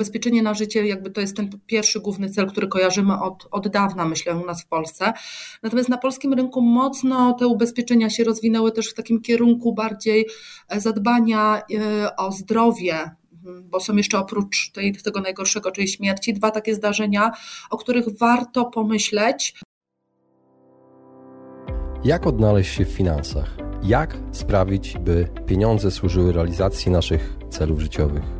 ubezpieczenie na życie, jakby to jest ten pierwszy główny cel, który kojarzymy od, od dawna, myślę, u nas w Polsce. Natomiast na polskim rynku mocno te ubezpieczenia się rozwinęły też w takim kierunku bardziej zadbania o zdrowie bo są jeszcze oprócz tej, tego najgorszego, czyli śmierci, dwa takie zdarzenia, o których warto pomyśleć. Jak odnaleźć się w finansach? Jak sprawić, by pieniądze służyły realizacji naszych celów życiowych?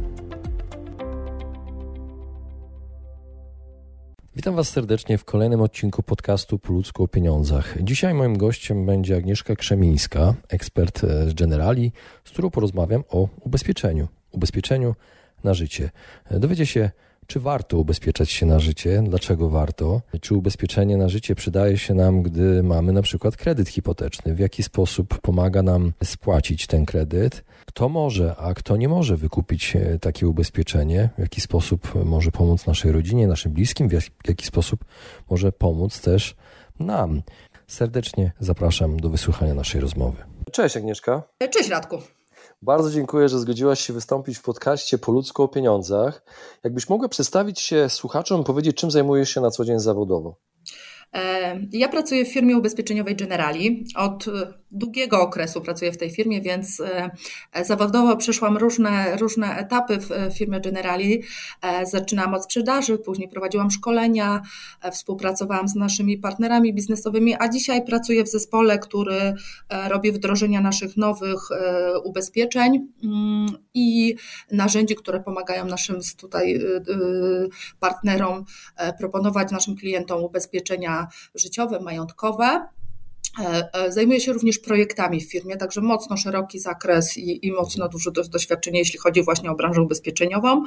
Witam Was serdecznie w kolejnym odcinku podcastu Po ludzku o pieniądzach. Dzisiaj moim gościem będzie Agnieszka Krzemińska, ekspert z Generali, z którą porozmawiam o ubezpieczeniu. Ubezpieczeniu na życie. Dowiecie się, czy warto ubezpieczać się na życie? Dlaczego warto? Czy ubezpieczenie na życie przydaje się nam, gdy mamy na przykład kredyt hipoteczny? W jaki sposób pomaga nam spłacić ten kredyt? Kto może, a kto nie może wykupić e, takie ubezpieczenie? W jaki sposób może pomóc naszej rodzinie, naszym bliskim? W jaki sposób może pomóc też nam? Serdecznie zapraszam do wysłuchania naszej rozmowy. Cześć Agnieszka. Cześć Radku. Bardzo dziękuję, że zgodziłaś się wystąpić w podcaście Po ludzku o pieniądzach. Jakbyś mogła przedstawić się słuchaczom, powiedzieć, czym zajmujesz się na co dzień zawodowo? E, ja pracuję w firmie ubezpieczeniowej Generali. Od długiego okresu pracuję w tej firmie, więc e, zawodowo przeszłam różne, różne etapy w firmie Generali. E, zaczynałam od sprzedaży, później prowadziłam szkolenia, współpracowałam z naszymi partnerami biznesowymi, a dzisiaj pracuję w zespole, który robi wdrożenia naszych nowych ubezpieczeń mm, narzędzi, które pomagają naszym tutaj partnerom proponować naszym klientom ubezpieczenia życiowe, majątkowe. E, e, zajmuję się również projektami w firmie, także mocno szeroki zakres i, i mocno duże doświadczenie, jeśli chodzi właśnie o branżę ubezpieczeniową.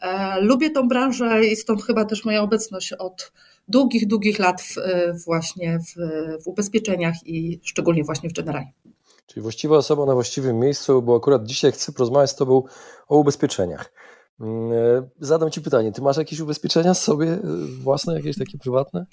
E, lubię tą branżę i stąd chyba też moja obecność od długich, długich lat w, właśnie w, w ubezpieczeniach i szczególnie właśnie w Generali. Czyli właściwa osoba na właściwym miejscu, bo akurat dzisiaj chcę porozmawiać z Tobą o ubezpieczeniach. Mm, e, zadam Ci pytanie, Ty masz jakieś ubezpieczenia sobie e, własne, jakieś takie prywatne?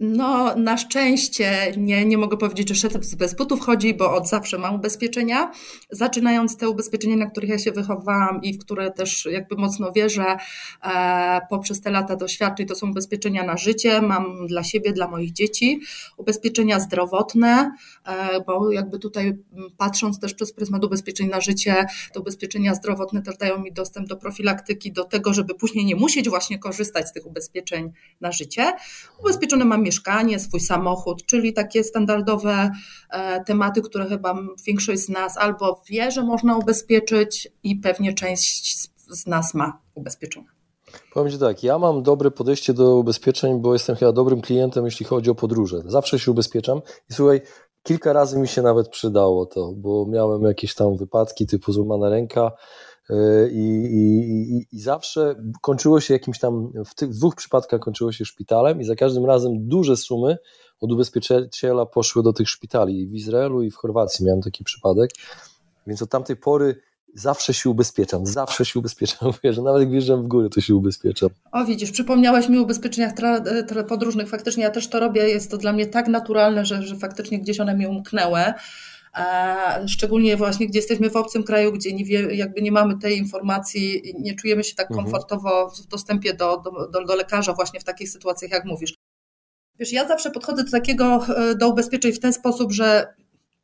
No, na szczęście nie, nie mogę powiedzieć, że szef bez butów chodzi, bo od zawsze mam ubezpieczenia. Zaczynając te ubezpieczenia, na których ja się wychowałam i w które też jakby mocno wierzę e, poprzez te lata doświadczeń, to są ubezpieczenia na życie, mam dla siebie, dla moich dzieci, ubezpieczenia zdrowotne, e, bo jakby tutaj patrząc też przez pryzmat ubezpieczeń na życie, te ubezpieczenia zdrowotne też dają mi dostęp do profilaktyki praktyki do tego, żeby później nie musieć właśnie korzystać z tych ubezpieczeń na życie. Ubezpieczone mam mieszkanie, swój samochód, czyli takie standardowe e, tematy, które chyba większość z nas albo wie, że można ubezpieczyć i pewnie część z nas ma ubezpieczone. Powiem Ci tak, ja mam dobre podejście do ubezpieczeń, bo jestem chyba dobrym klientem, jeśli chodzi o podróże. Zawsze się ubezpieczam i słuchaj, kilka razy mi się nawet przydało to, bo miałem jakieś tam wypadki typu złamana ręka, i, i, i, zawsze kończyło się jakimś tam, w tych dwóch przypadkach kończyło się szpitalem i za każdym razem duże sumy od ubezpieczyciela poszły do tych szpitali w Izraelu i w Chorwacji miałem taki przypadek, więc od tamtej pory zawsze się ubezpieczam, zawsze się ubezpieczam, że nawet jak wjeżdżam w górę, to się ubezpieczam. O widzisz, przypomniałaś mi o ubezpieczeniach podróżnych, faktycznie ja też to robię, jest to dla mnie tak naturalne, że, że faktycznie gdzieś one mi umknęły, szczególnie właśnie, gdzie jesteśmy w obcym kraju, gdzie nie, wie, jakby nie mamy tej informacji, nie czujemy się tak mhm. komfortowo w dostępie do, do, do lekarza właśnie w takich sytuacjach, jak mówisz. Wiesz, ja zawsze podchodzę do takiego, e, do ubezpieczeń w ten sposób, że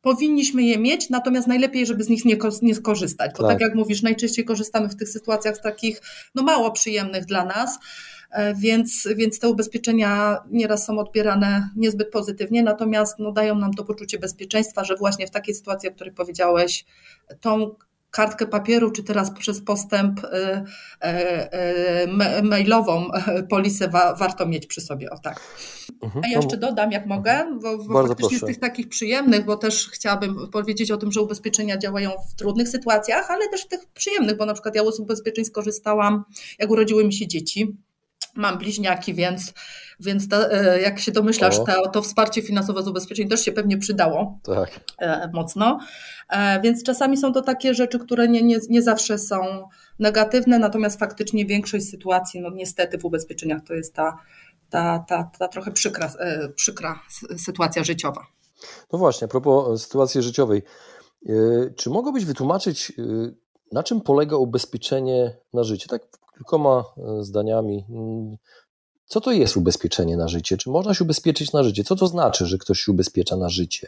powinniśmy je mieć, natomiast najlepiej, żeby z nich nie, nie skorzystać, bo tak. tak jak mówisz, najczęściej korzystamy w tych sytuacjach takich no mało przyjemnych dla nas, E, więc, więc te ubezpieczenia nieraz są odbierane niezbyt pozytywnie, natomiast no, dają nam to poczucie bezpieczeństwa, że właśnie w takiej sytuacji, o której powiedziałeś, tą kartkę papieru, czy teraz przez postęp e, e, mailową polisę warto mieć przy sobie. O tak. Mhm, A ja jeszcze dodam, jak mogę, bo, bo faktycznie z tych takich przyjemnych, bo też chciałabym powiedzieć o tym, że ubezpieczenia działają w trudnych sytuacjach, ale też w tych przyjemnych, bo na przykład ja z ubezpieczeń skorzystałam, jak urodziły mi się dzieci Mam bliźniaki, więc, więc ta, e, jak się domyślasz, to, to wsparcie finansowe z ubezpieczeń też się pewnie przydało tak. E, mocno. E, więc czasami są to takie rzeczy, które nie, nie, nie zawsze są negatywne, natomiast faktycznie większość sytuacji, no niestety w ubezpieczeniach to jest ta, ta, ta, ta trochę przykra, przykra sytuacja życiowa. No właśnie, a propos sytuacji życiowej. Czy mogłabyś wytłumaczyć, na czym polega ubezpieczenie na życie? Tak kilkoma e, zdaniami. Mm, co to jest ubezpieczenie na życie? Czy można się ubezpieczyć na życie? Co to znaczy, że ktoś się ubezpiecza na życie?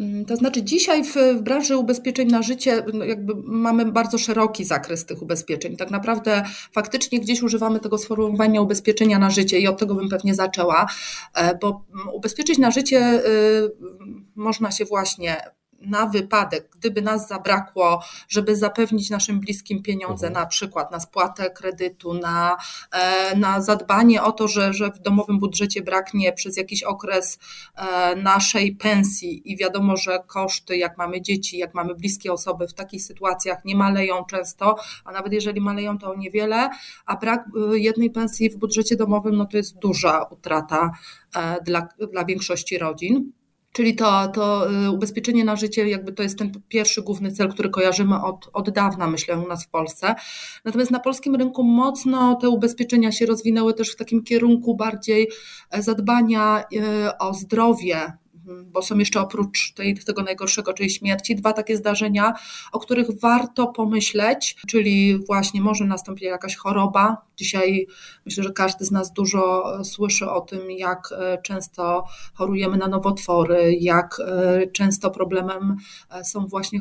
Mm, to znaczy, dzisiaj w, w, branży ubezpieczeń na życie no, jakby mamy bardzo szeroki zakres tych ubezpieczeń. Tak naprawdę faktycznie gdzieś używamy tego sformułowania ubezpieczenia na życie i od tego bym pewnie zaczęła, e, bo mm, ubezpieczyć na życie y, można się właśnie na wypadek, gdyby nas zabrakło, żeby zapewnić naszym bliskim pieniądze, mhm. na przykład na spłatę kredytu, na, e, na zadbanie o to, że, że w domowym budżecie braknie przez jakiś okres e, naszej pensji i wiadomo, że koszty, jak mamy dzieci, jak mamy bliskie osoby, w takich sytuacjach nie maleją często, a nawet jeżeli maleją, to niewiele, a brak e, jednej pensji w budżecie domowym, no to jest duża utrata dla, dla większości rodzin. Czyli to, to y, ubezpieczenie na życie, jakby to jest ten pierwszy główny cel, który kojarzymy od, od dawna, myślę, u nas w Polsce. Natomiast na polskim rynku mocno te ubezpieczenia się rozwinęły też w takim kierunku bardziej e, zadbania e, o zdrowie bo są jeszcze oprócz tej, tego najgorszego, czyli śmierci, dwa takie zdarzenia, o których warto pomyśleć, czyli właśnie może nastąpić jakaś choroba. Dzisiaj myślę, że każdy z nas dużo słyszy o tym, jak e, często chorujemy na nowotwory, jak e, często problemem e, są właśnie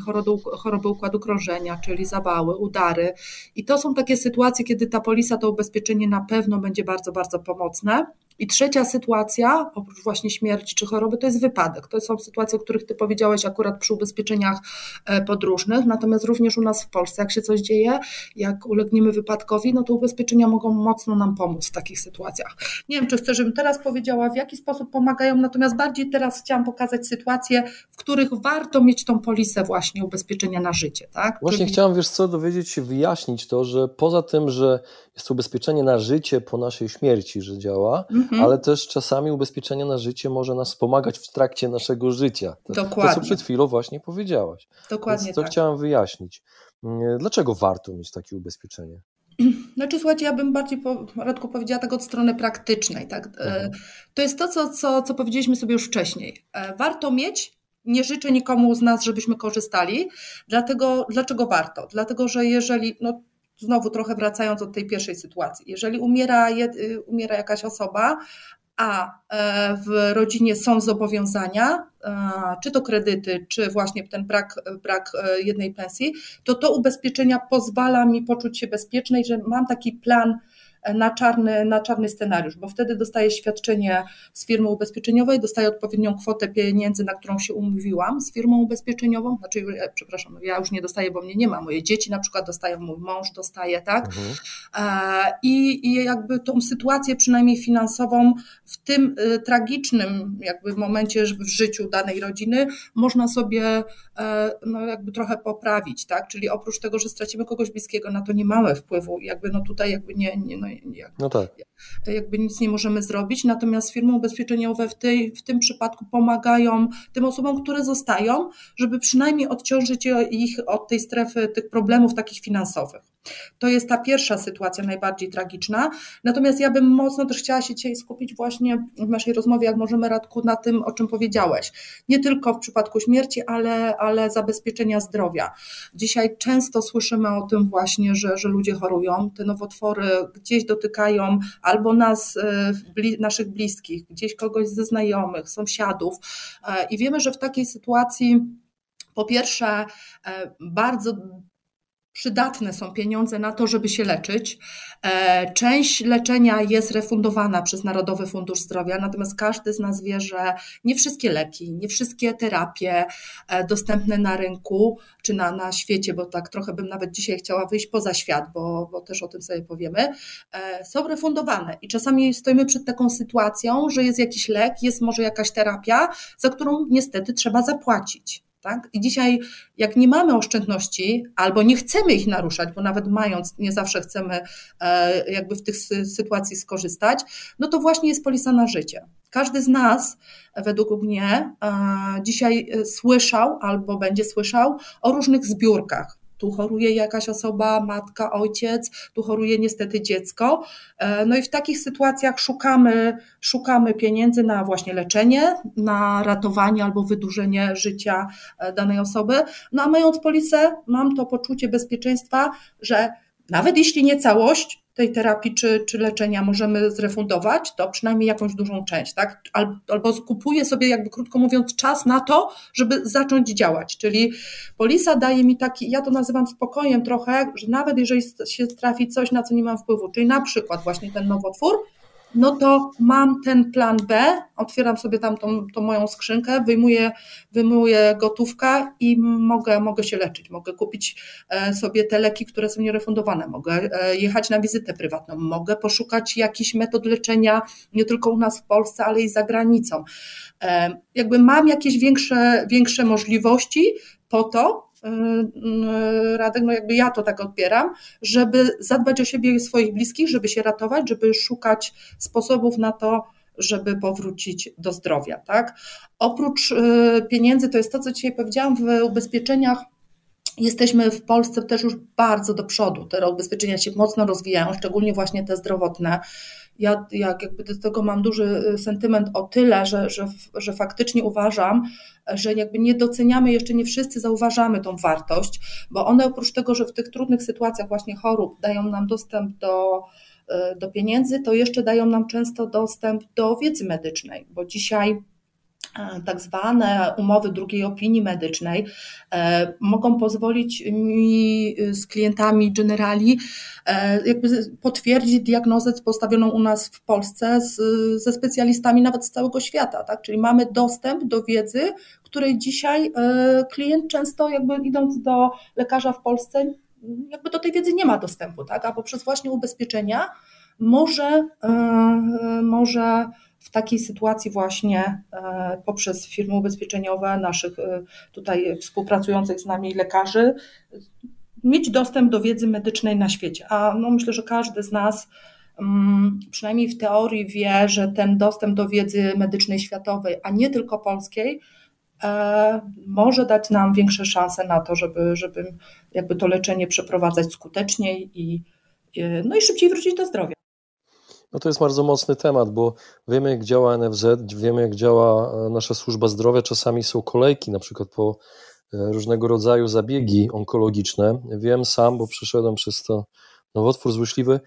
choroby układu krążenia, czyli zawały, udary. I to są takie sytuacje, kiedy ta polisa, to ubezpieczenie na pewno będzie bardzo, bardzo pomocne. I trzecia sytuacja, oprócz właśnie śmierci czy choroby, to jest wypadek. To są sytuacje, o których Ty powiedziałeś akurat przy ubezpieczeniach e, podróżnych, natomiast również u nas w Polsce, jak się coś dzieje, jak ulegniemy wypadkowi, no to ubezpieczenia mogą mocno nam pomóc w takich sytuacjach. Nie wiem, czy chcę, żebym teraz powiedziała, w jaki sposób pomagają, natomiast bardziej teraz chciałam pokazać sytuacje, w których warto mieć tą polisę właśnie ubezpieczenia na życie. Tak? Właśnie Czyli... chciałam, wiesz co, dowiedzieć się, wyjaśnić to, że poza tym, że jest to ubezpieczenie na życie po naszej śmierci, że działa, mhm. ale też czasami ubezpieczenie na życie może nas pomagać w trakcie naszego życia. To, Dokładnie. To, co przed chwilą właśnie powiedziałaś. Dokładnie Więc to tak. chciałam wyjaśnić. Mm, dlaczego warto mieć takie ubezpieczenie? Znaczy, słuchajcie, ja bym bardziej, po, Radku, powiedziała tak od strony praktycznej. Tak? E, mhm. To jest to, co, co, co powiedzieliśmy sobie już wcześniej. E, warto mieć, nie życzę nikomu z nas, żebyśmy korzystali. Dlatego, dlaczego warto? Dlatego, że jeżeli, no, znowu trochę wracając od tej pierwszej sytuacji, jeżeli umiera, y, umiera jakaś osoba, a e, w rodzinie są zobowiązania, czy to kredyty, czy właśnie ten brak, brak e, jednej pensji, to to ubezpieczenia pozwala mi poczuć się bezpiecznej, że mam taki plan na czarny, na czarny scenariusz, bo wtedy dostaję świadczenie z firmy ubezpieczeniowej, dostaję odpowiednią kwotę pieniędzy, na którą się umówiłam z firmą ubezpieczeniową, znaczy, e, przepraszam, ja już nie dostaję, bo mnie nie ma, moje dzieci na przykład dostają, mój mąż dostaje, tak? Mhm. E, I, I jakby tą sytuację przynajmniej finansową w tym e, tragicznym jakby momencie w życiu danej rodziny można sobie no jakby trochę poprawić, tak? Czyli oprócz tego, że stracimy kogoś bliskiego, na to nie mamy wpływu, jakby no tutaj jakby nie, nie no no tak. jakby nic nie możemy zrobić. Natomiast firmy ubezpieczeniowe w, tej, w tym przypadku pomagają tym osobom, które zostają, żeby przynajmniej odciążyć ich od tej strefy tych problemów takich finansowych. To jest ta pierwsza sytuacja najbardziej tragiczna. Natomiast ja bym mocno też chciała się dzisiaj skupić właśnie w naszej rozmowie, jak możemy Radku, na tym, o czym powiedziałeś. Nie tylko w przypadku śmierci, ale, ale zabezpieczenia zdrowia. Dzisiaj często słyszymy o tym właśnie, że, że ludzie chorują, te nowotwory gdzieś dotykają albo nas, e, naszych bliskich, gdzieś kogoś ze znajomych, sąsiadów e, i wiemy, że w takiej sytuacji po pierwsze, e, bardzo przydatne są pieniądze na to, żeby się leczyć. E, część leczenia jest refundowana przez Narodowy Fundusz Zdrowia, natomiast każdy z nas wie, że nie wszystkie leki, nie wszystkie terapie e, dostępne na rynku czy na, na świecie, bo tak trochę bym nawet dzisiaj chciała wyjść poza świat, bo, bo też o tym sobie powiemy, e, są refundowane. I czasami stoimy przed taką sytuacją, że jest jakiś lek, jest może jakaś terapia, za którą niestety trzeba zapłacić Tak? I dzisiaj, jak nie mamy oszczędności albo nie chcemy ich naruszać, bo nawet mając, nie zawsze chcemy e, jakby w tych sytuacji skorzystać, no to właśnie jest polisa na życie. Każdy z nas, według mnie, e, dzisiaj słyszał albo będzie słyszał o różnych zbiórkach tu choruje jakaś osoba, matka, ojciec, tu choruje niestety dziecko. E, no i w takich sytuacjach szukamy, szukamy pieniędzy na właśnie leczenie, na ratowanie albo wydłużenie życia e, danej osoby. No a mając polisę, mam to poczucie bezpieczeństwa, że nawet jeśli nie całość, tej terapii czy, czy leczenia możemy zrefundować, to przynajmniej jakąś dużą część, tak? Albo kupuję sobie, jakby krótko mówiąc, czas na to, żeby zacząć działać. Czyli polisa daje mi taki, ja to nazywam spokojem trochę, że nawet jeżeli się trafi coś, na co nie mam wpływu, czyli na przykład właśnie ten nowotwór, no to mam ten plan B, otwieram sobie tam tą, tą moją skrzynkę, wyjmuję, wyjmuję gotówkę i mogę, mogę się leczyć. Mogę kupić e, sobie te leki, które są nierefundowane, mogę e, jechać na wizytę prywatną, mogę poszukać jakichś metod leczenia nie tylko u nas w Polsce, ale i za granicą. E, jakby mam jakieś większe, większe możliwości po to, Radek, no jakby ja to tak odbieram, żeby zadbać o siebie i swoich bliskich, żeby się ratować, żeby szukać sposobów na to, żeby powrócić do zdrowia, tak? Oprócz y, pieniędzy, to jest to, co dzisiaj powiedziałam, w ubezpieczeniach Jesteśmy w Polsce też już bardzo do przodu. Te ubezpieczenia się mocno rozwijają, szczególnie właśnie te zdrowotne. Ja jak jakby do tego mam duży y, sentyment o tyle, że, że, że faktycznie uważam, że jakby nie doceniamy, jeszcze nie wszyscy zauważamy tą wartość, bo one oprócz tego, że w tych trudnych sytuacjach właśnie chorób dają nam dostęp do, y, do pieniędzy, to jeszcze dają nam często dostęp do wiedzy medycznej, bo dzisiaj tak zwane umowy drugiej opinii medycznej e, mogą pozwolić mi e, z klientami generali jakby potwierdzić diagnozę postawioną u nas w Polsce z, ze specjalistami nawet z całego świata, tak? Czyli mamy dostęp do wiedzy, której dzisiaj klient często jakby idąc do lekarza w Polsce jakby do tej wiedzy nie ma dostępu, tak? A poprzez właśnie ubezpieczenia może, może takiej sytuacji właśnie e, poprzez firmy ubezpieczeniowe, naszych e, tutaj współpracujących z nami lekarzy, mieć dostęp do wiedzy medycznej na świecie. A no myślę, że każdy z nas mm, przynajmniej w teorii wie, że ten dostęp do wiedzy medycznej światowej, a nie tylko polskiej, e, może dać nam większe szanse na to, żeby, żeby jakby to leczenie przeprowadzać skuteczniej i, no i szybciej wrócić do zdrowia. No to jest bardzo mocny temat, bo wiemy jak działa NFZ, wiemy jak działa e, nasza służba zdrowia, czasami są kolejki na przykład po e, różnego rodzaju zabiegi onkologiczne. Wiem sam, bo przeszedłem przez to nowotwór złośliwy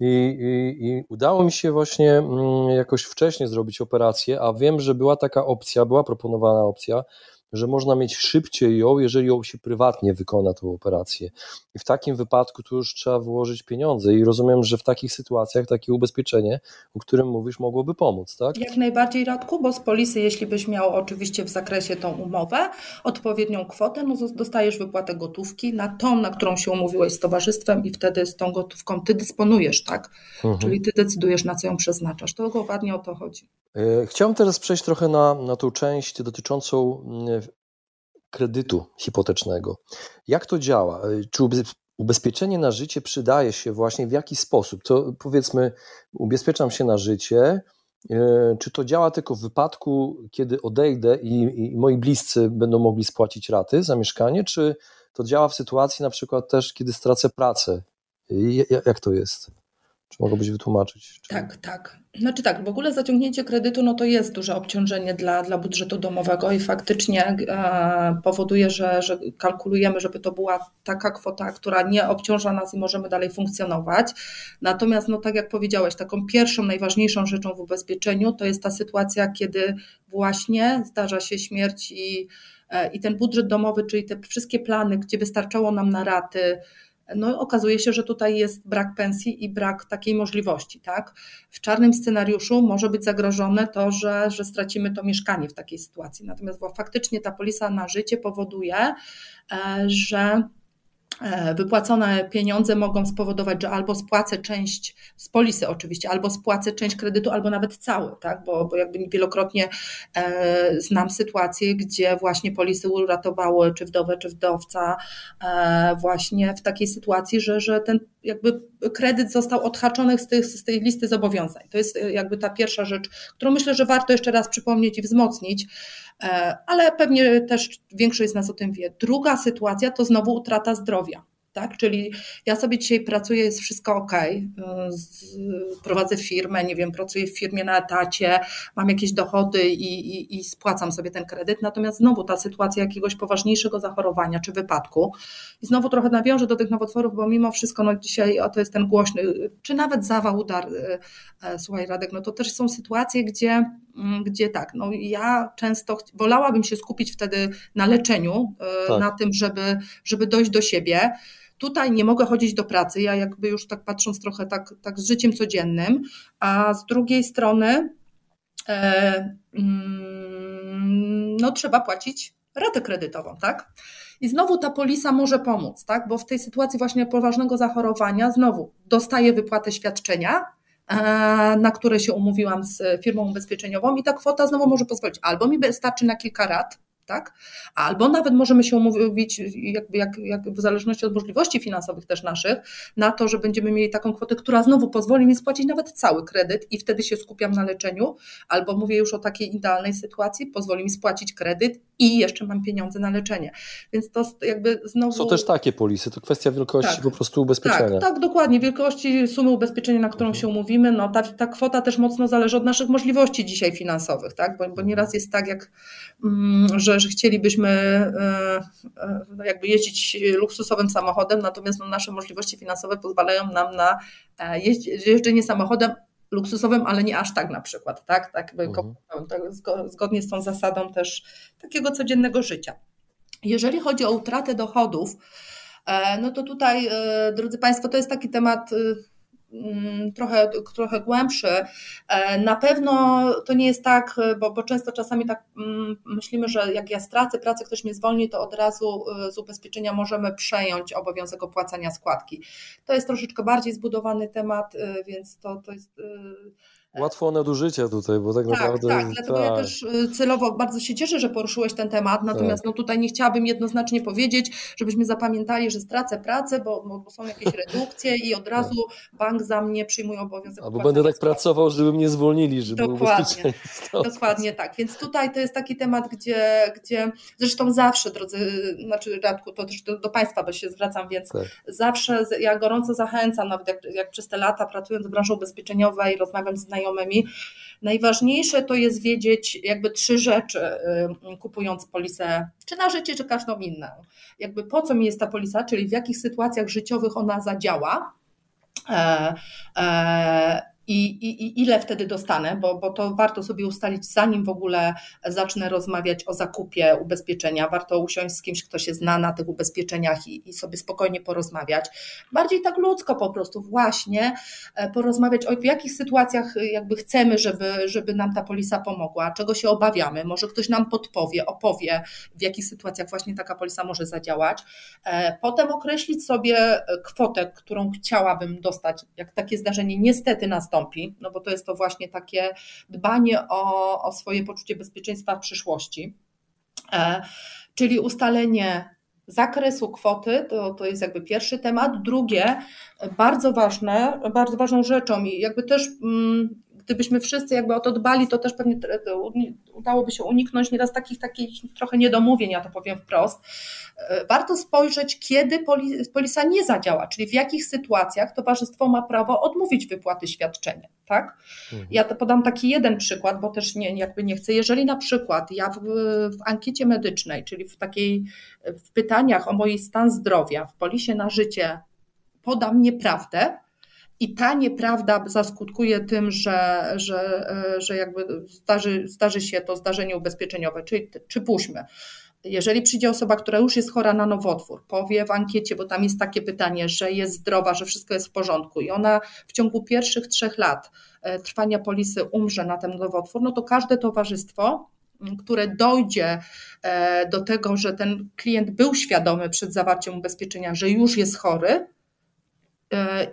i, i, i udało mi się właśnie mm, jakoś wcześniej zrobić operację, a wiem, że była taka opcja, była proponowana opcja, że można mieć szybciej ją, jeżeli ją się prywatnie wykona tą operację. I w takim wypadku tu już trzeba włożyć pieniądze i rozumiem, że w takich sytuacjach takie ubezpieczenie, o którym mówisz, mogłoby pomóc, tak? Jak najbardziej, Radku, bo z polisy, jeśli byś miał oczywiście w zakresie tą umowę, odpowiednią kwotę, no dostajesz wypłatę gotówki na tą, na którą się umówiłeś z towarzystwem i wtedy z tą gotówką ty dysponujesz, tak? Mhm. Czyli ty decydujesz, na co ją przeznaczasz. To dokładnie o to chodzi. E, chciałem teraz przejść trochę na, na tą część dotyczącą mm, kredytu hipotecznego. Jak to działa? E, czy ubezpieczenie na życie przydaje się właśnie w jaki sposób? To powiedzmy, ubezpieczam się na życie. E, czy to działa tylko w wypadku, kiedy odejdę i, i moi bliscy będą mogli spłacić raty za mieszkanie, czy to działa w sytuacji na przykład też, kiedy stracę pracę? Jak to jest? Czy mogłabyś wytłumaczyć? Czy... Tak, tak. Znaczy tak, w ogóle zaciągnięcie kredytu no to jest duże obciążenie dla, dla budżetu domowego i faktycznie e, powoduje, że, że kalkulujemy, żeby to była taka kwota, która nie obciąża nas i możemy dalej funkcjonować. Natomiast, no tak jak powiedziałeś, taką pierwszą, najważniejszą rzeczą w ubezpieczeniu to jest ta sytuacja, kiedy właśnie zdarza się śmierć i, e, i ten budżet domowy, czyli te wszystkie plany, gdzie wystarczało nam na raty, no okazuje się, że tutaj jest brak pensji i brak takiej możliwości. Tak? W czarnym scenariuszu może być zagrożone to, że, że stracimy to mieszkanie w takiej sytuacji. Natomiast faktycznie ta polisa na życie powoduje, e, że wypłacone pieniądze mogą spowodować, że albo spłacę część z polisy oczywiście, albo spłacę część kredytu, albo nawet cały, tak? bo, bo jakby wielokrotnie e, znam sytuacje, gdzie właśnie polisy uratowały czy wdowę, czy wdowca e, właśnie w takiej sytuacji, że, że ten jakby kredyt został odhaczony z, tych, z tej listy zobowiązań. To jest e, jakby ta pierwsza rzecz, którą myślę, że warto jeszcze raz przypomnieć i wzmocnić, E, ale pewnie też większość z nas o tym wie. Druga sytuacja to znowu utrata zdrowia. Tak? Czyli ja sobie dzisiaj pracuję, jest wszystko ok, prowadzę firmę, nie wiem, pracuję w firmie na etacie, mam jakieś dochody i, i, i, spłacam sobie ten kredyt, natomiast znowu ta sytuacja jakiegoś poważniejszego zachorowania czy wypadku i znowu trochę nawiążę do tych nowotworów, bo mimo wszystko no dzisiaj to jest ten głośny, czy nawet zawał udar, e, słuchaj Radek, no to też są sytuacje, gdzie Mm, gdzie tak, no ja często wolałabym się skupić wtedy na leczeniu, e, tak. na tym, żeby, żeby dojść do siebie. Tutaj nie mogę chodzić do pracy, ja jakby już tak patrząc trochę tak, tak z życiem codziennym, a z drugiej strony e, mm, no trzeba płacić ratę kredytową, tak? I znowu ta polisa może pomóc, tak? Bo w tej sytuacji właśnie poważnego zachorowania znowu dostaję wypłatę świadczenia, E, na które się umówiłam z firmą ubezpieczeniową i ta kwota znowu może pozwolić albo mi wystarczy na kilka rat, tak? Albo nawet możemy się umówić, jakby, jak, jak w zależności od możliwości finansowych też naszych, na to, że będziemy mieli taką kwotę, która znowu pozwoli mi spłacić nawet cały kredyt i wtedy się skupiam na leczeniu, albo mówię już o takiej idealnej sytuacji, pozwoli mi spłacić kredyt i jeszcze mam pieniądze na leczenie. Więc to jakby znowu... Są też takie polisy, to kwestia wielkości tak, po prostu ubezpieczenia. Tak, tak, dokładnie, wielkości sumy ubezpieczenia, na którą mhm. się umówimy, no ta, ta kwota też mocno zależy od naszych możliwości dzisiaj finansowych, tak, bo, bo nieraz jest tak, jak, mm, że, że chcielibyśmy e, e, jakby jeździć luksusowym samochodem, natomiast no, nasze możliwości finansowe pozwalają nam na e, jeżdżenie samochodem luksusowym, ale nie aż tak na przykład, tak? Tak, mhm. tak zgodnie z tą zasadą też takiego codziennego życia. Jeżeli chodzi o utratę dochodów, e, no to tutaj, e, drodzy Państwo, to jest taki temat e, trochę, trochę głębszy. E, na pewno to nie jest tak, bo, bo często czasami tak mm, myślimy, że jak ja stracę pracę, ktoś mnie zwolni, to od razu e, z ubezpieczenia możemy przejąć obowiązek opłacania składki. To jest troszeczkę bardziej zbudowany temat, e, więc to, to jest Łatwo nadużycia tutaj, bo tak, tak naprawdę. Tak, dlatego tak. ja też y, celowo bardzo się cieszę, że poruszyłeś ten temat, natomiast tak. no tutaj nie chciałabym jednoznacznie powiedzieć, żebyśmy zapamiętali, że stracę pracę, bo, bo są jakieś redukcje i od razu tak. bank za mnie przyjmuje obowiązek. Albo będę tak pracował, żeby mnie zwolnili, żeby Dokładnie, dokładnie tak. Więc tutaj to jest taki temat, gdzie, gdzie zresztą zawsze, drodzy, znaczy Radku, to też do, do Państwa się zwracam, więc tak. zawsze ja gorąco zachęcam, nawet jak, jak przez te lata pracując w branży ubezpieczeniowej, rozmawiam z znajomymi, znajomymi. Najważniejsze to jest wiedzieć jakby trzy rzeczy, y, kupując polisę, czy na życie, czy każdą inną. Jakby po co mi jest ta polisa, czyli w jakich sytuacjach życiowych ona zadziała. E, e, i, i, ile wtedy dostanę, bo, bo to warto sobie ustalić, zanim w ogóle zacznę rozmawiać o zakupie ubezpieczenia. Warto usiąść z kimś, kto się zna na tych ubezpieczeniach i, i sobie spokojnie porozmawiać. Bardziej tak ludzko po prostu, właśnie e, porozmawiać o w jakich sytuacjach e, jakby chcemy, żeby, żeby nam ta polisa pomogła, czego się obawiamy. Może ktoś nam podpowie, opowie, w jakich sytuacjach właśnie taka polisa może zadziałać. E, potem określić sobie kwotę, którą chciałabym dostać, jak takie zdarzenie niestety nastąpi nastąpi, no bo to jest to właśnie takie dbanie o, o swoje poczucie bezpieczeństwa w przyszłości. E, czyli ustalenie zakresu kwoty, to, to jest jakby pierwszy temat. Drugie, bardzo ważne, bardzo ważną rzeczą i jakby też mm, gdybyśmy wszyscy jakby o to dbali, to też pewnie udałoby się uniknąć nieraz takich, takich trochę niedomówień, ja to powiem wprost. E, warto spojrzeć, kiedy polisa nie zadziała, czyli w jakich sytuacjach towarzystwo ma prawo odmówić wypłaty świadczenia. Tak? Mhm. Ja to podam taki jeden przykład, bo też nie, jakby nie chcę. Jeżeli na przykład ja w, w ankiecie medycznej, czyli w takiej w pytaniach o mój stan zdrowia w polisie na życie podam nieprawdę, i ta nieprawda zaskutkuje tym, że, że, że jakby zdarzy, zdarzy się to zdarzenie ubezpieczeniowe, czyli przypuśćmy, jeżeli przyjdzie osoba, która już jest chora na nowotwór, powie w ankiecie, bo tam jest takie pytanie, że jest zdrowa, że wszystko jest w porządku i ona w ciągu pierwszych trzech lat e, trwania polisy umrze na ten nowotwór, no to każde towarzystwo które dojdzie do tego, że ten klient był świadomy przed zawarciem ubezpieczenia, że już jest chory, E,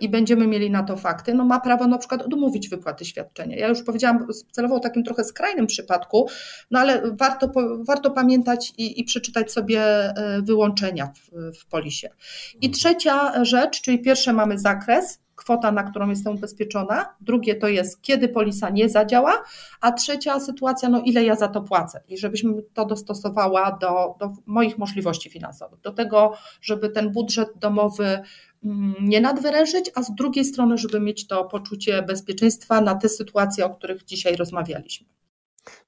i będziemy mieli na to fakty, no ma prawo na przykład odmówić wypłaty świadczenia. Ja już powiedziałam celowo o takim trochę skrajnym przypadku, no ale warto, warto pamiętać i, i przeczytać sobie e, wyłączenia w, w polisie. I trzecia rzecz, czyli pierwsze mamy zakres, kwota, na którą jestem ubezpieczona, drugie to jest, kiedy polisa nie zadziała, a trzecia sytuacja, no ile ja za to płacę? I żebyśmy to dostosowała do, do moich możliwości finansowych, do tego, żeby ten budżet domowy nie nadwyrężyć, a z drugiej strony, żeby mieć to poczucie bezpieczeństwa na te sytuacje, o których dzisiaj rozmawialiśmy.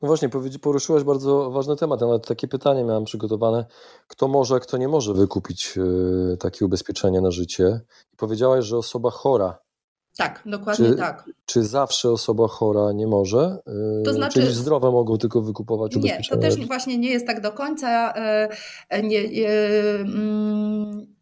No właśnie, poruszyłaś bardzo ważny temat. Ja nawet takie pytanie miałem przygotowane. Kto może, kto nie może wykupić e, takie ubezpieczenie na życie? I powiedziałaś, że osoba chora. Tak, dokładnie czy, tak. Czy zawsze osoba chora nie może? E, to znaczy, Czyli zdrowe mogą tylko wykupować ubezpieczenie? Nie, to też właśnie nie jest tak do końca. Nie, nie, mm,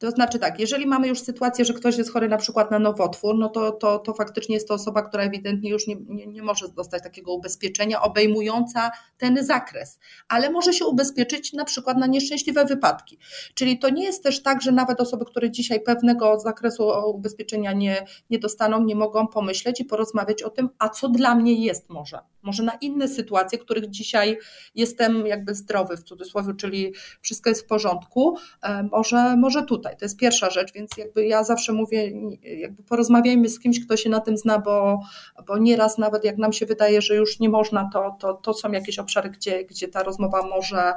to znaczy tak, jeżeli mamy już sytuację, że ktoś jest chory na przykład na nowotwór, no to, to, to faktycznie jest to osoba, która ewidentnie już nie, nie, nie może dostać takiego ubezpieczenia obejmująca ten zakres, ale może się ubezpieczyć na przykład na nieszczęśliwe wypadki. Czyli to nie jest też tak, że nawet osoby, które dzisiaj pewnego zakresu ubezpieczenia nie, nie dostaną, nie mogą pomyśleć i porozmawiać o tym, a co dla mnie jest może. Może na inne sytuacje, których dzisiaj jestem jakby zdrowy w cudzysłowie, czyli wszystko jest w porządku, e, może, może tutaj tutaj. To jest pierwsza rzecz, więc jakby ja zawsze mówię, jakby porozmawiajmy z kimś, kto się na tym zna, bo, bo nieraz nawet jak nam się wydaje, że już nie można, to, to, to są jakieś obszary, gdzie, gdzie ta rozmowa może,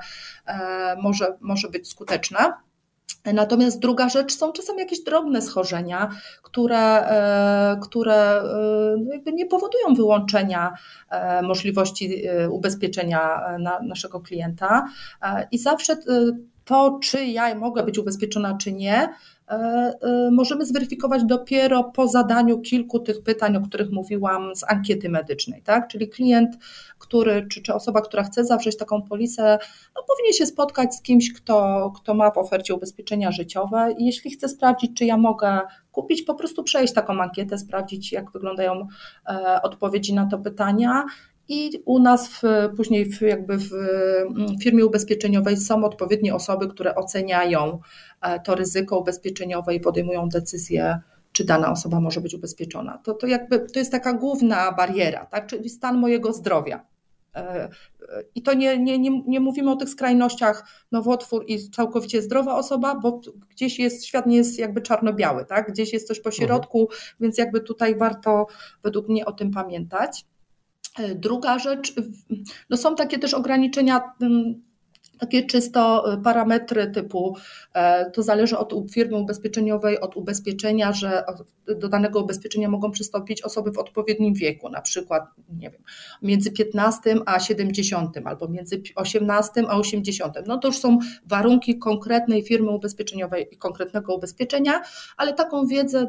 e, może, może być skuteczna. Natomiast druga rzecz są czasem jakieś drobne schorzenia, które, e, które e, no nie powodują wyłączenia możliwości ubezpieczenia na naszego klienta. I zawsze to, czy ja mogę być ubezpieczona, czy nie, e, e, możemy zweryfikować dopiero po zadaniu kilku tych pytań, o których mówiłam z ankiety medycznej. Tak? Czyli klient, który, czy, czy osoba, która chce zawrzeć taką polisę, no, powinien się spotkać z kimś, kto, kto ma w ofercie ubezpieczenia życiowe i jeśli chce sprawdzić, czy ja mogę kupić, po prostu przejść taką ankietę, sprawdzić, jak wyglądają e, odpowiedzi na to pytania i u nas w, później w, jakby w mm, firmie ubezpieczeniowej są odpowiednie osoby, które oceniają e, to ryzyko ubezpieczeniowe i podejmują decyzję, czy dana osoba może być ubezpieczona. To, to, jakby, to jest taka główna bariera, tak? czyli stan mojego zdrowia. E, e, I to nie, nie, nie, nie mówimy o tych skrajnościach nowotwór i całkowicie zdrowa osoba, bo gdzieś jest, świat nie jest jakby czarno-biały, tak? gdzieś jest coś po środku, mhm. więc jakby tutaj warto według mnie o tym pamiętać. E, druga rzecz, no są takie też ograniczenia mm, takie czysto y, parametry typu e, to zależy od firmy ubezpieczeniowej, od ubezpieczenia, że do danego ubezpieczenia mogą przystąpić osoby w odpowiednim wieku, na przykład nie wiem, między 15 a 70 albo między 18 a 80. No to już są warunki konkretnej firmy ubezpieczeniowej i konkretnego ubezpieczenia, ale taką wiedzę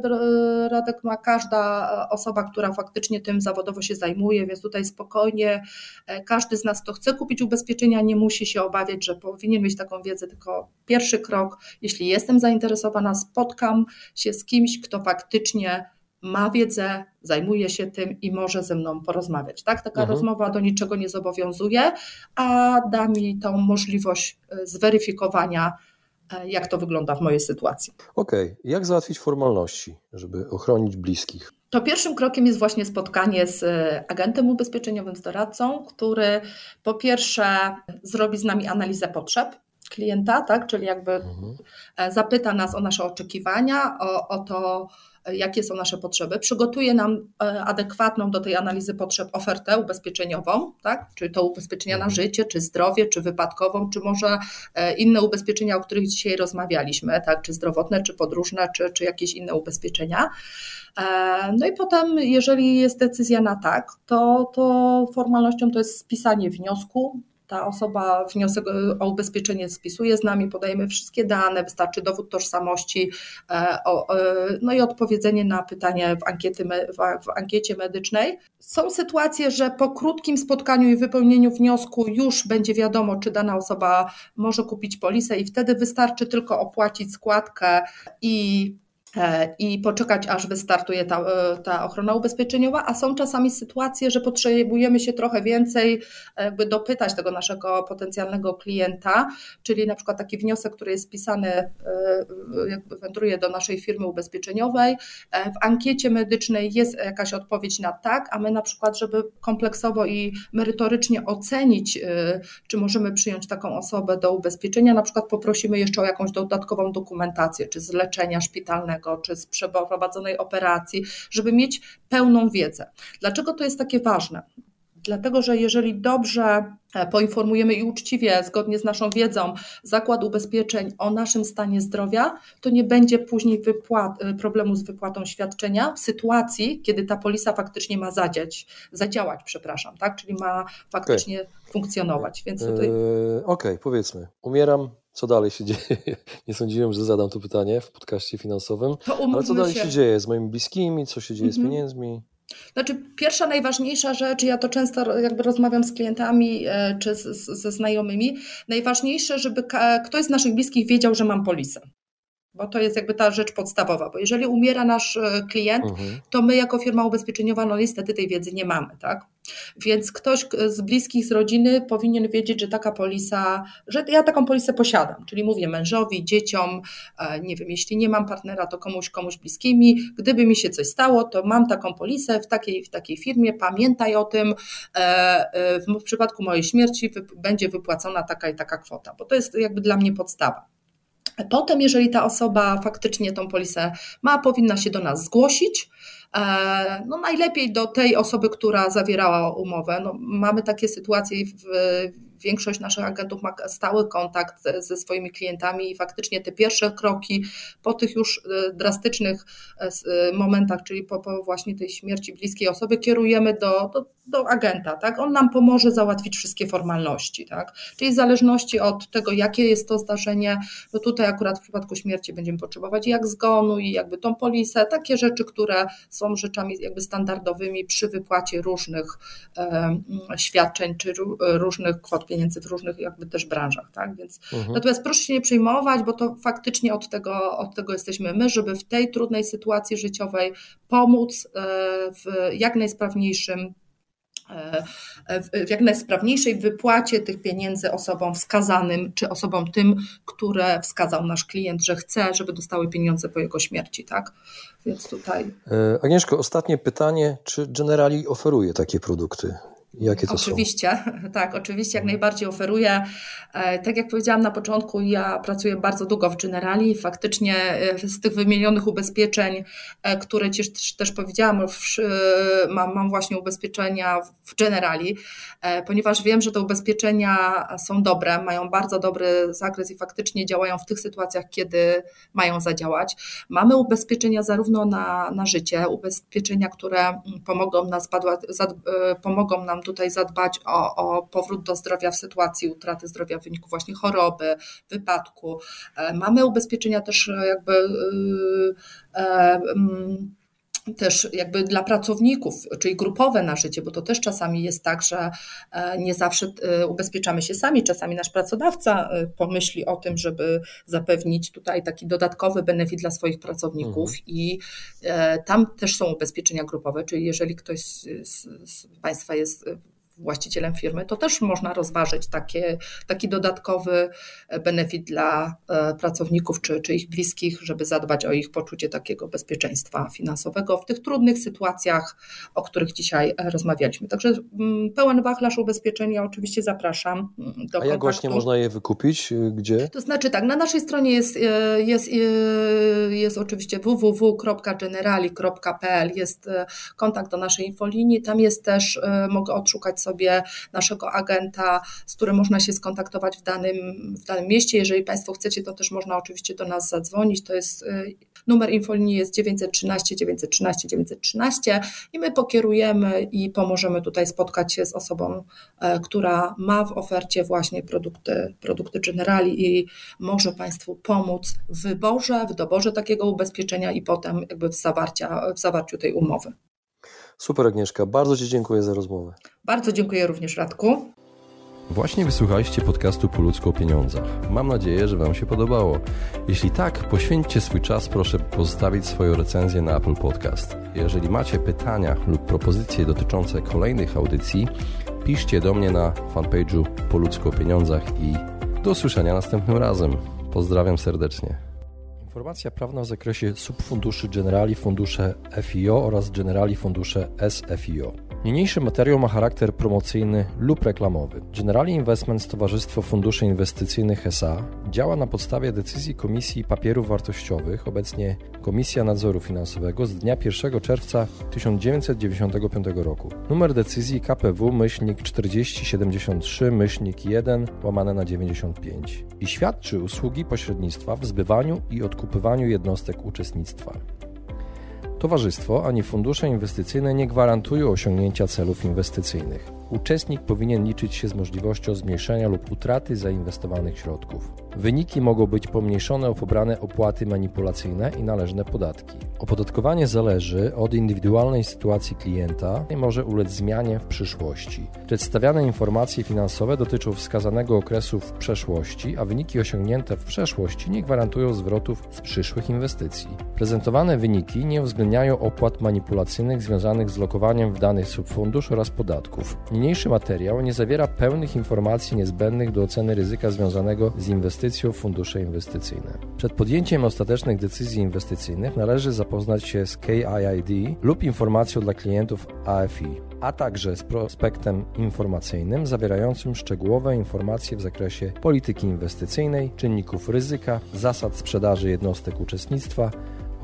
Radek ma każda osoba, która faktycznie tym zawodowo się zajmuje, więc tutaj spokojnie e, każdy z nas, kto chce kupić ubezpieczenia, nie musi się obawiać, że powinien mieć taką wiedzę, tylko pierwszy krok, jeśli jestem zainteresowana, spotkam się z kimś, kto faktycznie ma wiedzę, zajmuje się tym i może ze mną porozmawiać. Tak? Taka mhm. rozmowa do niczego nie zobowiązuje, a da mi tą możliwość e, zweryfikowania, jak to wygląda w mojej sytuacji. Okej, okay. jak załatwić formalności, żeby ochronić bliskich? to pierwszym krokiem jest właśnie spotkanie z e, agentem ubezpieczeniowym, z doradcą, który po pierwsze zrobi z nami analizę potrzeb klienta, tak? czyli jakby mhm. E, zapyta nas o nasze oczekiwania, o, o to, jakie są nasze potrzeby, przygotuje nam e, adekwatną do tej analizy potrzeb ofertę ubezpieczeniową, tak? czy to ubezpieczenia na mhm. życie, czy zdrowie, czy wypadkową, czy może inne ubezpieczenia, o których dzisiaj rozmawialiśmy, tak? czy zdrowotne, czy podróżne, czy, czy jakieś inne ubezpieczenia. E, no i potem, jeżeli jest decyzja na tak, to, to formalnością to jest spisanie wniosku. Ta osoba wniosek o ubezpieczenie spisuje z nami, podajemy wszystkie dane, wystarczy dowód tożsamości, e, no i odpowiedzenie na pytanie w, ankiety, w ankiecie medycznej. Są sytuacje, że po krótkim spotkaniu i wypełnieniu wniosku już będzie wiadomo, czy dana osoba może kupić polisę i wtedy wystarczy tylko opłacić składkę i E, i poczekać, aż wystartuje ta, e, ta ochrona ubezpieczeniowa, a są czasami sytuacje, że potrzebujemy się trochę więcej jakby dopytać tego naszego potencjalnego klienta, czyli na przykład taki wniosek, który jest spisany, e, jakby wędruje do naszej firmy ubezpieczeniowej, w ankiecie medycznej jest jakaś odpowiedź na tak, a my na przykład, żeby kompleksowo i merytorycznie ocenić, czy możemy przyjąć taką osobę do ubezpieczenia, na przykład poprosimy jeszcze o jakąś dodatkową dokumentację, czy z leczenia szpitalnego, czy z przeprowadzonej operacji, żeby mieć pełną wiedzę. Dlaczego to jest takie ważne? Dlatego, że jeżeli dobrze e, poinformujemy i uczciwie, zgodnie z naszą wiedzą, zakład ubezpieczeń o naszym stanie zdrowia, to nie będzie później wypłat, e, problemu z wypłatą świadczenia w sytuacji, kiedy ta polisa faktycznie ma zadziać, zadziałać, przepraszam, tak? czyli ma faktycznie okay. funkcjonować. Więc tutaj... Yy, Okej, okay, powiedzmy, umieram, co dalej się dzieje? Nie sądziłem, że zadam to pytanie w podcaście finansowym. Ale co dalej się. się. dzieje z moimi bliskimi? Co się dzieje z mhm. pieniędzmi? Znaczy, pierwsza najważniejsza rzecz, ja to często jakby rozmawiam z klientami e, czy z, z, ze znajomymi, najważniejsze, żeby ktoś z naszych bliskich wiedział, że mam polisę bo to jest jakby ta rzecz podstawowa, bo jeżeli umiera nasz e, klient, mhm. to my jako firma ubezpieczeniowa no niestety tej wiedzy nie mamy, tak? Więc ktoś z bliskich, z rodziny powinien wiedzieć, że taka polisa, że ja taką polisę posiadam, czyli mówię mężowi, dzieciom, e, nie wiem, jeśli nie mam partnera, to komuś, komuś bliskimi, gdyby mi się coś stało, to mam taką polisę w takiej, w takiej firmie, pamiętaj o tym, e, w przypadku mojej śmierci będzie wypłacona taka i taka kwota, bo to jest jakby dla mnie podstawa. Potem, jeżeli ta osoba faktycznie tą polisę ma, powinna się do nas zgłosić. E, no najlepiej do tej osoby, która zawierała umowę. No, mamy takie sytuacje w większość naszych agentów ma stały kontakt ze swoimi klientami i faktycznie te pierwsze kroki po tych już e, drastycznych e, momentach, czyli po, po właśnie tej śmierci bliskiej osoby, kierujemy do, do, do agenta. Tak? On nam pomoże załatwić wszystkie formalności. Tak? Czyli w zależności od tego, jakie jest to zdarzenie, no tutaj akurat w przypadku śmierci będziemy potrzebować jak zgonu i jakby tą polisę, takie rzeczy, które są rzeczami jakby standardowymi przy wypłacie różnych e, świadczeń czy różnych kwot pieniędzy w różnych jakby też branżach, tak? Więc mhm. natomiast proszę się nie przejmować, bo to faktycznie od tego, od tego jesteśmy my, żeby w tej trudnej sytuacji życiowej pomóc e, w jak najsprawniejszym w jak najsprawniejszej wypłacie tych pieniędzy osobom wskazanym, czy osobom tym, które wskazał nasz klient, że chce, żeby dostały pieniądze po jego śmierci, tak? Więc tutaj. E, Agnieszko, ostatnie pytanie. Czy Generali oferuje takie produkty? Jakie to oczywiście, są? tak, oczywiście jak najbardziej oferuję. E, tak jak powiedziałam na początku, ja pracuję bardzo długo w Generali faktycznie e, z tych wymienionych ubezpieczeń, e, które też, też powiedziałam, mam, mam właśnie ubezpieczenia w Generali, ponieważ wiem, że te ubezpieczenia są dobre, mają bardzo dobry zakres i faktycznie działają w tych sytuacjach, kiedy mają zadziałać. Mamy ubezpieczenia zarówno na, na życie, ubezpieczenia, które pomogą, nas, pomogą nam tutaj zadbać o, o powrót do zdrowia w sytuacji utraty zdrowia w wyniku właśnie choroby, wypadku. E, mamy ubezpieczenia też e, jakby e, mm, też jakby dla pracowników, czyli grupowe na życie, bo to też czasami jest tak, że nie zawsze ubezpieczamy się sami, czasami nasz pracodawca pomyśli o tym, żeby zapewnić tutaj taki dodatkowy benefit dla swoich pracowników mhm. i tam też są ubezpieczenia grupowe, czyli jeżeli ktoś z, z Państwa jest właścicielem firmy, to też można rozważyć takie, taki dodatkowy benefit dla e, pracowników czy, czy ich bliskich, żeby zadbać o ich poczucie takiego bezpieczeństwa finansowego w tych trudnych sytuacjach, o których dzisiaj e, rozmawialiśmy. Także mm, pełen wachlarz ubezpieczenia oczywiście zapraszam mm, do A kontaktu. jak właśnie można je wykupić? Gdzie? To znaczy tak, na naszej stronie jest, e, jest, jest oczywiście www.generali.pl, jest kontakt do naszej infolinii, tam jest też, mogę odszukać sobie naszego agenta, z którym można się skontaktować w danym, w danym mieście. Jeżeli Państwo chcecie, to też można oczywiście do nas zadzwonić. To jest y, numer infolinii jest 913 913 913 i my pokierujemy i pomożemy tutaj spotkać się z osobą, e, która ma w ofercie właśnie produkty, produkty Generali i może Państwu pomóc w wyborze, w doborze takiego ubezpieczenia i potem jakby w, zawarcia, w zawarciu tej umowy. Super Agnieszka, bardzo Ci dziękuję za rozmowę. Bardzo dziękuję również Radku. Właśnie wysłuchaliście podcastu Po ludzku o pieniądzach. Mam nadzieję, że Wam się podobało. Jeśli tak, poświęćcie swój czas, proszę pozostawić swoją recenzję na Apple Podcast. Jeżeli macie pytania lub propozycje dotyczące kolejnych audycji, piszcie do mnie na fanpage'u Po ludzku o pieniądzach i do usłyszenia następnym razem. Pozdrawiam serdecznie. Informacja prawna w zakresie subfunduszy Generali Fundusze FIO oraz Generali Fundusze SFIO. Niniejszy materiał ma charakter promocyjny lub reklamowy. Generali Investments Towarzystwo Funduszy Inwestycyjnych SA działa na podstawie decyzji Komisji Papierów Wartościowych, obecnie Komisja Nadzoru Finansowego z dnia 1 czerwca 1995 roku. Numer decyzji KPW myślnik 4073 myślnik 1 łamane na 95 i świadczy usługi pośrednictwa w zbywaniu i odkupywaniu jednostek uczestnictwa. Towarzystwo ani fundusze inwestycyjne nie gwarantują osiągnięcia celów inwestycyjnych. Uczestnik powinien liczyć się z możliwością zmniejszenia lub utraty zainwestowanych środków. Wyniki mogą być pomniejszone o pobrane opłaty manipulacyjne i należne podatki. Opodatkowanie zależy od indywidualnej sytuacji klienta i może ulec zmianie w przyszłości. Przedstawiane informacje finansowe dotyczą wskazanego okresu w przeszłości, a wyniki osiągnięte w przeszłości nie gwarantują zwrotów z przyszłych inwestycji. Prezentowane wyniki nie uwzględniają opłat manipulacyjnych związanych z lokowaniem w danych subfundusz oraz podatków. Niniejszy materiał nie zawiera pełnych informacji niezbędnych do oceny ryzyka związanego z inwestycją w fundusze inwestycyjne. Przed podjęciem ostatecznych decyzji inwestycyjnych należy zapoznać się z KIID lub informacją dla klientów AFI, a także z prospektem informacyjnym zawierającym szczegółowe informacje w zakresie polityki inwestycyjnej, czynników ryzyka, zasad sprzedaży jednostek uczestnictwa,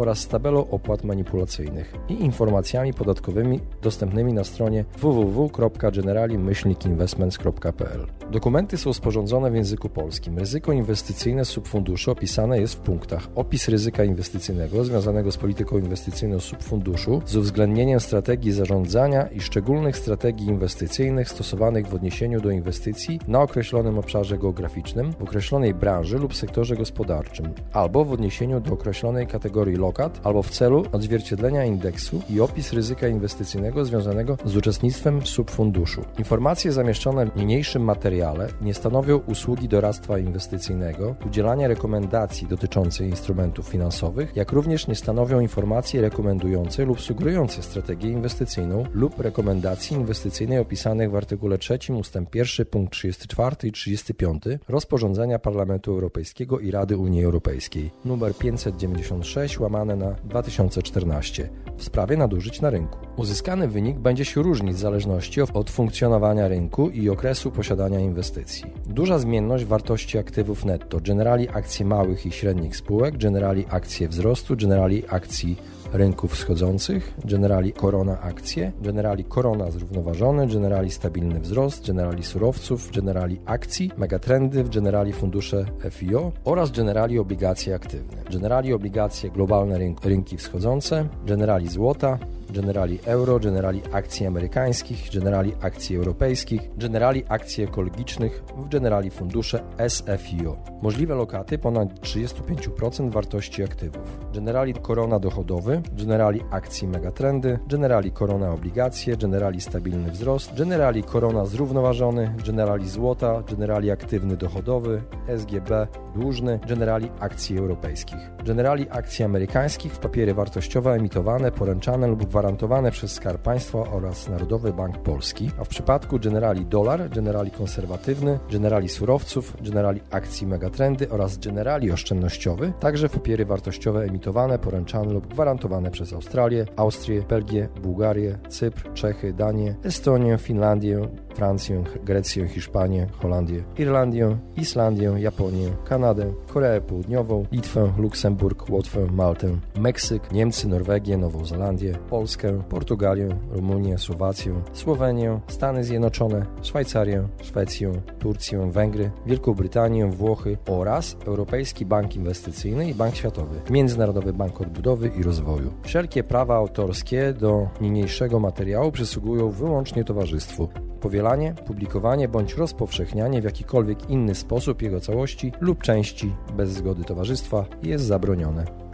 oraz tabelą opłat manipulacyjnych i informacjami podatkowymi dostępnymi na stronie www.generali-investments.pl. Dokumenty są sporządzone w języku polskim. Ryzyko inwestycyjne subfunduszu opisane jest w punktach opis ryzyka inwestycyjnego związanego z polityką inwestycyjną subfunduszu z uwzględnieniem strategii zarządzania i szczególnych strategii inwestycyjnych stosowanych w odniesieniu do inwestycji na określonym obszarze geograficznym, w określonej branży lub sektorze gospodarczym, albo w odniesieniu do określonej kategorii lokat, albo w celu odzwierciedlenia indeksu i opis ryzyka inwestycyjnego związanego z uczestnictwem w subfunduszu. Informacje zamieszczone w niniejszym materiale nie stanowią usługi doradztwa inwestycyjnego, udzielania rekomendacji dotyczących instrumentów finansowych, jak również nie stanowią informacji rekomendującej lub sugerującej strategię inwestycyjną lub rekomendacji inwestycyjnej opisanych w artykule 3 ust. 1 punkt 34 i 35 rozporządzenia Parlamentu Europejskiego i Rady Unii Europejskiej nr 596 łamane na 2014 w sprawie nadużyć na rynku. Uzyskany wynik będzie się różnić w zależności od funkcjonowania rynku i okresu posiadania inwestycji. Duża zmienność wartości aktywów netto, generali akcji małych i średnich spółek, generali akcje wzrostu, generali akcji rynków wschodzących, generali korona akcje, generali korona zrównoważony, generali stabilny wzrost, generali surowców, generali akcji, megatrendy, generali fundusze FIO oraz generali obligacje aktywne. Generali obligacje globalne rynki wschodzące, generali złota, generali euro, generali akcji amerykańskich, generali akcji europejskich, generali akcji ekologicznych w generali fundusze SFIO. Możliwe lokaty ponad 35% wartości aktywów. Generali korona dochodowy, generali akcji megatrendy, generali korona obligacje, generali stabilny wzrost, generali korona zrównoważony, generali złota, generali aktywny dochodowy, SGB dłużny, generali akcji europejskich. Generali akcji amerykańskich w papiery wartościowe emitowane, poręczane lub gwarantowane przez Skarb Państwa oraz Narodowy Bank Polski, a w przypadku generali dolar, generali konserwatywny, generali surowców, generali akcji megatrendy oraz generali oszczędnościowy, także papiery wartościowe emitowane, poręczane lub gwarantowane przez Australię, Austrię, Belgię, Bułgarię, Cypr, Czechy, Danię, Estonię, Finlandię, Francję, Grecję, Hiszpanię, Holandię, Irlandię, Islandię, Japonię, Kanadę, Koreę Południową, Litwę, Luksemburg, Łotwę, Maltę, Meksyk, Niemcy, Norwegię, Nową Zelandię, Polskę, Portugalię, Rumunię, Słowację, Słowenię, Stany Zjednoczone, Szwajcarię, Szwecję, Turcję, Węgry, Wielką Brytanię, Włochy oraz Europejski Bank Inwestycyjny i Bank Światowy, Międzynarodowy Bank Odbudowy i Rozwoju. Wszelkie prawa autorskie do niniejszego materiału przysługują wyłącznie towarzystwu. Powielanie, publikowanie bądź rozpowszechnianie w jakikolwiek inny sposób jego całości lub części bez zgody towarzystwa jest zabronione.